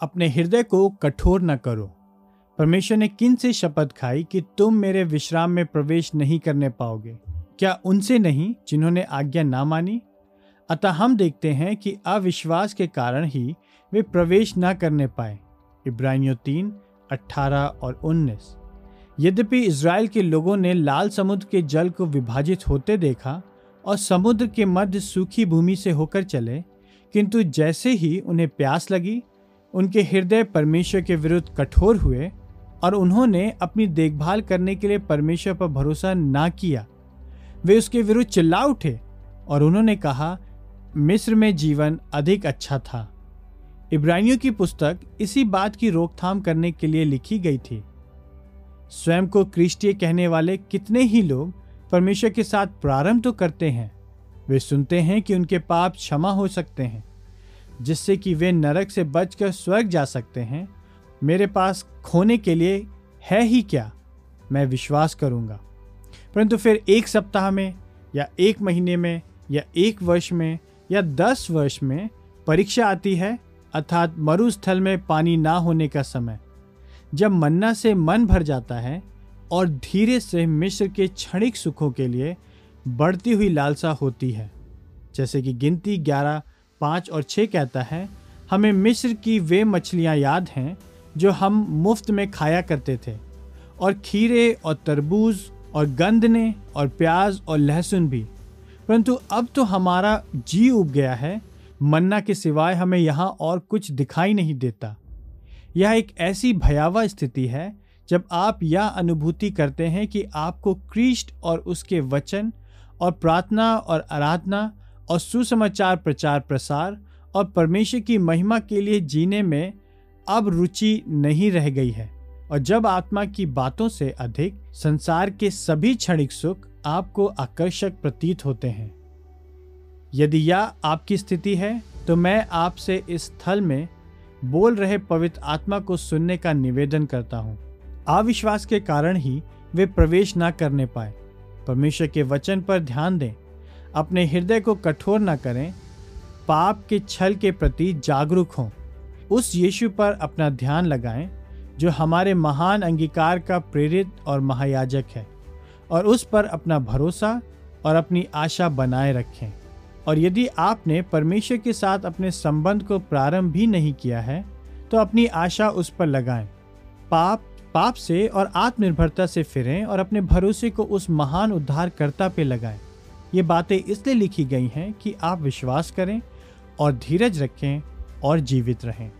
अपने हृदय को कठोर न करो। परमेश्वर ने किन से शपथ खाई कि तुम मेरे विश्राम में प्रवेश नहीं करने पाओगे? क्या उनसे नहीं जिन्होंने आज्ञा ना मानी? अतः हम देखते हैं कि अविश्वास के कारण ही वे प्रवेश न करने पाए। इब्रानियों तीन, अट्ठारह और उन्नीस। यद्यपि इसराइल के लोगों ने लाल समुद्र के जल को विभाजित होते देखा और समुद्र के मध्य सूखी भूमि से होकर चले, किंतु जैसे ही उन्हें प्यास लगी उनके हृदय परमेश्वर के विरुद्ध कठोर हुए और उन्होंने अपनी देखभाल करने के लिए परमेश्वर पर भरोसा ना किया। वे उसके विरुद्ध चिल्ला उठे और उन्होंने कहा, मिस्र में जीवन अधिक अच्छा था। इब्रानियों की पुस्तक इसी बात की रोकथाम करने के लिए लिखी गई थी। स्वयं को क्रिस्टीय कहने वाले कितने ही लोग परमेश्वर के साथ प्रारंभ तो करते हैं। वे सुनते हैं कि उनके पाप क्षमा हो सकते हैं। जिससे कि वे नरक से बचकर स्वर्ग जा सकते हैं, मेरे पास खोने के लिए है ही क्या? मैं विश्वास करूँगा। परंतु फिर एक सप्ताह में, या एक महीने में, या एक वर्ष में, या दस वर्ष में परीक्षा आती है, अर्थात मरुस्थल में पानी ना होने का समय। जब मन्ना से मन भर जाता है और धीरे से मिश्र के क्षणिक सुखों के लिए बढ़ती हुई लालसा होती है, जैसे कि गिनती ग्यारह पाँच और छः कहता है, हमें मिस्र की वे मछलियाँ याद हैं जो हम मुफ़्त में खाया करते थे, और खीरे और तरबूज और गंदने और प्याज और लहसुन भी। परंतु अब तो हमारा जी उब गया है, मन्ना के सिवाय हमें यहाँ और कुछ दिखाई नहीं देता। यह एक ऐसी भयावह स्थिति है, जब आप यह अनुभूति करते हैं कि आपको क्रिस्ट और उसके वचन और प्रार्थना और आराधना और सुसमाचार, प्रचार, प्रसार और परमेश्वर की महिमा के लिए जीने में अब रुचि नहीं रह गई है। और जब आत्मा की बातों से अधिक संसार के सभी क्षणिक सुख आपको आकर्षक प्रतीत होते हैं। यदि यह आपकी स्थिति है तो मैं आपसे इस स्थल में बोल रहे पवित्र आत्मा को सुनने का निवेदन करता हूँ। अविश्वास के कारण ही वे प्रवेश ना करने पाए। परमेश्वर के वचन पर ध्यान दें। अपने हृदय को कठोर न करें, पाप के छल के प्रति जागरूक हों। उस यीशु पर अपना ध्यान लगाएँ, जो हमारे महान अंगीकार का प्रेरित और महायाजक है, और उस पर अपना भरोसा और अपनी आशा बनाए रखें। और यदि आपने परमेश्वर के साथ अपने संबंध को प्रारंभ भी नहीं किया है तो अपनी आशा उस पर लगाएँ। पाप पाप से और आत्मनिर्भरता से फिरें और अपने भरोसे को उस महान उद्धारकर्ता पे लगाएँ। ये बातें इसलिए लिखी गई हैं कि आप विश्वास करें और धीरज रखें और जीवित रहें।